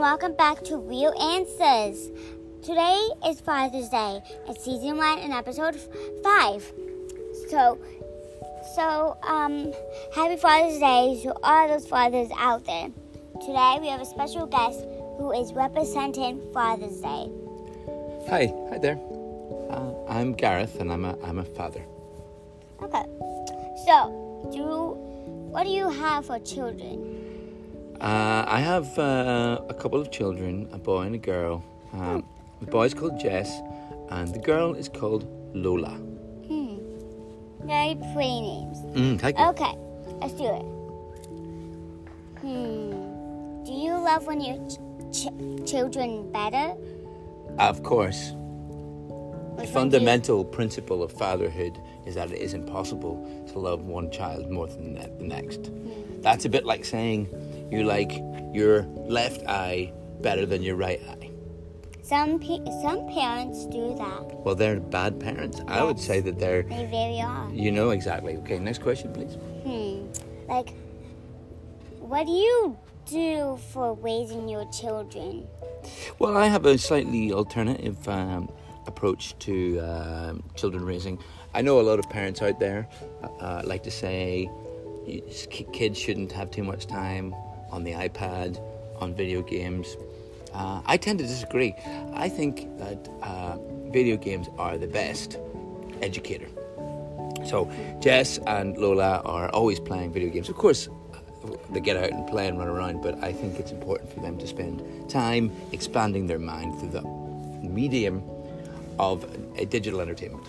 and welcome back to Real Answers. Today is Father's Day. It's season one and episode five. So, so um, happy Father's Day to all those fathers out there. Today we have a special guest who is representing Father's Day. Hi, hi there. Uh, I'm Gareth, and I'm a I'm a father. Okay. So, do what do you have for children? Uh, I have uh, a couple of children, a boy and a girl. Um, the boy's called Jess, and the girl is called Lola. Hmm. Very pretty names. Mm, thank you. Okay, let's do it. Hmm. Do you love when your ch- ch- children better? Of course, the fundamental principle of fatherhood is that it is impossible to love one child more than the next. That's a bit like saying you like your left eye better than your right eye. Some pe- some parents do that. Well, they're bad parents. I would say that they're. They very are. You know exactly. Okay, next question, please. Hmm. Like, what do you do for raising your children? Well, I have a slightly alternative um, approach to um, children raising. I know a lot of parents out there uh, uh, like to say kids shouldn't have too much time on the iPad, on video games. Uh, I tend to disagree. I think that uh, video games are the best educator. So Jess and Lola are always playing video games. Of course, they get out and play and run around, but I think it's important for them to spend time expanding their mind through the medium of a digital entertainment.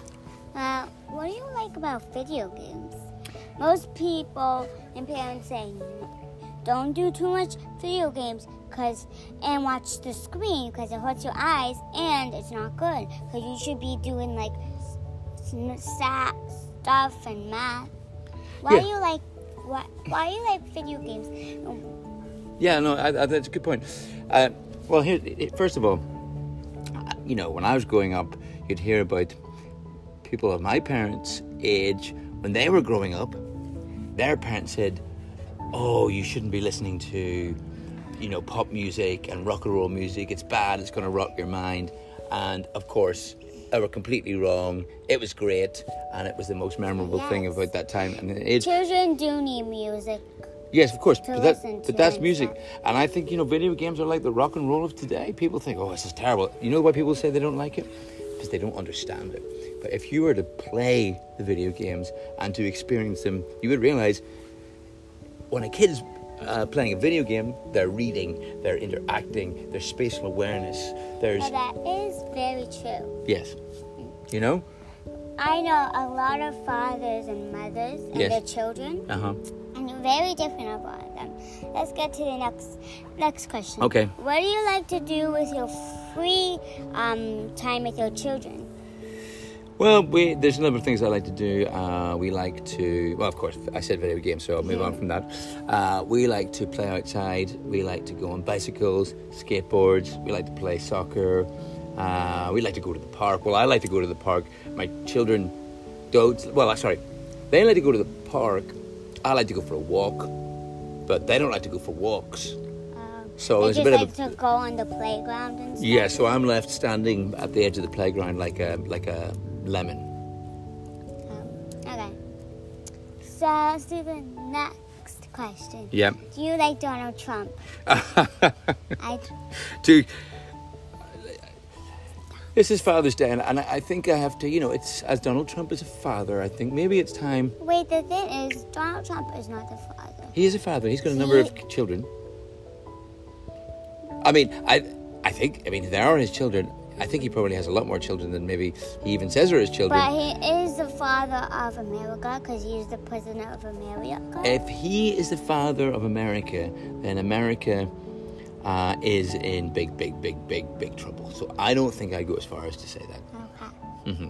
Uh, what do you like about video games? Most people and parents say don't do too much video games cause and watch the screen because it hurts your eyes and it's not good because you should be doing like s- s- stuff and math. Why Yeah. do you like why, why do you like video games? Yeah, no, I, I, that's a good point. Uh, well, here, first of all, you know, when I was growing up, you'd hear about people of my parents' age when they were growing up. Their parents said, "Oh, you shouldn't be listening to, you know, pop music and rock and roll music. It's bad. It's going to rock your mind." And of course, they were completely wrong. It was great, and it was the most memorable thing about that time. And it, Children do need music. Yes, of course, but, that, but that's music. And I think, you know, video games are like the rock and roll of today. People think, oh, this is terrible. You know why people say they don't like it? Because they don't understand it. But if you were to play the video games and to experience them, you would realize when a kid's uh, playing a video game, they're reading, they're interacting, there's spatial awareness, there's. That is very true. Yes. You know? I know a lot of fathers and mothers and Yes. their children, Uh huh. And you're very different about them. Let's get to the next next question. Okay. What do you like to do with your free um, time with your children? Well, we, there's a number of things I like to do. Uh, we like to, well, of course, I said video games, so I'll move on from that. Uh, we like to play outside. We like to go on bicycles, skateboards. We like to play soccer. Uh, we like to go to the park. Well, I like to go to the park. My children don't. Well, sorry, they like to go to the park. I like to go for a walk, but they don't like to go for walks. Um, So there's a bit of like a to go on the playground and stuff. yeah. So I'm left standing at the edge of the playground like a like a lemon. Um, okay. So let's do the next question. Yeah. Do you like Donald Trump? I to this is Father's Day, and, and I think I have to, you know, it's as Donald Trump is a father. I think maybe it's time. wait. The thing is, Donald Trump is not the father. He is a father. He's got a number of children. I mean, I, I think. I mean, there are his children. I think he probably has a lot more children than maybe he even says are his children. But he is the father of America because he is the president of America. if he is the father of America, then America uh, is in big, big, big, big, big trouble. So I don't think I'd go as far as to say that. Okay. Mm-hmm.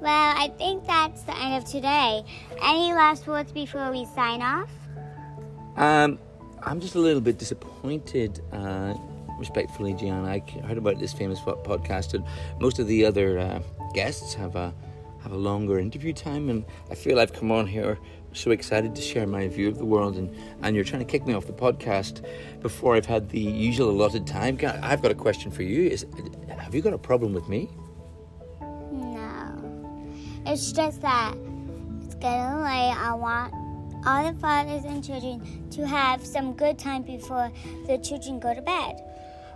Well, I think that's the end of today. Any last words before we sign off? Um, I'm just a little bit disappointed, uh, respectfully, Gianna. I heard about this famous podcast, and most of the other uh, guests have uh, have a longer interview time, and I feel I've come on here so excited to share my view of the world, and, and you're trying to kick me off the podcast before I've had the usual allotted time. I've got a question for you. Is have you got a problem with me? No, it's just that it's getting late. I want all the fathers and children to have some good time before the children go to bed.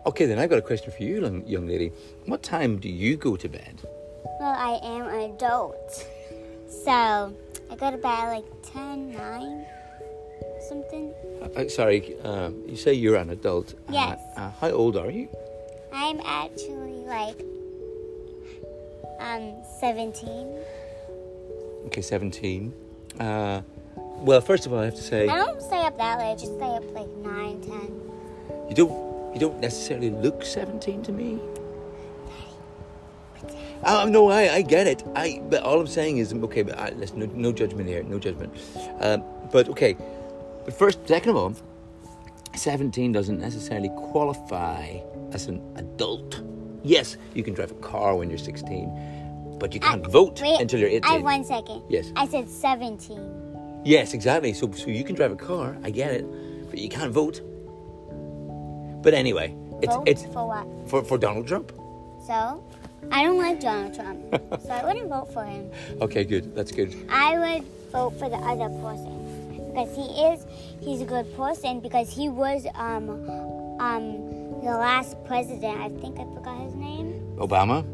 Okay, then I've got a question for you, young lady. What time do you go to bed? Well, I am an adult. So I go to bed at like 10, 9, something. Uh, uh sorry, uh, you say you're an adult. Uh, yes. Uh, how old are you? I'm actually like um 17. Okay, 17. Uh, well, first of all, I have to say. I don't stay up that late. I just stay up like 9, 10. You don't you don't necessarily look 17 to me. Oh, no, I, I get it. I, but all I'm saying is, okay, but I, listen, no, no judgment here, no judgment. Um, but okay, but first, second of all, 17 doesn't necessarily qualify as an adult. Yes, you can drive a car when you're 16, but you can't vote wait, until you're 18. I have one second. Yes. I said 17. Yes, exactly. So, so you can drive a car. I get it, but you can't vote. But anyway, it's vote it's for what? For for Donald Trump. So, I don't like Donald Trump, so I wouldn't vote for him. Okay, good. That's good. I would vote for the other person because he is he's a good person because he was um um the last president. I think I forgot his name. Obama.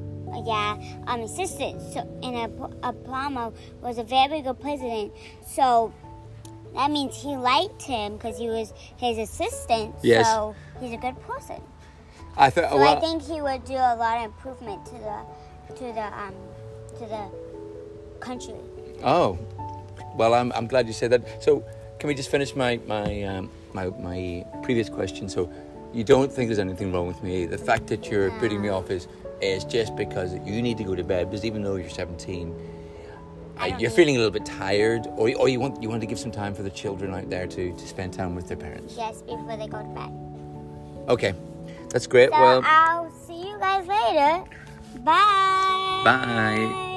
Yeah, um, assistant. So, and Obama was a very good president. So that means he liked him because he was his assistant. Yes. So he's a good person. I thought. So well, I think he would do a lot of improvement to the to the um to the country. Oh, well, I'm I'm glad you said that. So can we just finish my my um, my my previous question? So you don't think there's anything wrong with me? The fact that you're no. putting me off is is just because you need to go to bed. Because even though you're 17 you're feeling a little bit tired, or, or you want you want to give some time for the children out there to, to spend time with their parents. Yes, before they go to bed. Okay, that's great. So well, I'll see you guys later. Bye. Bye.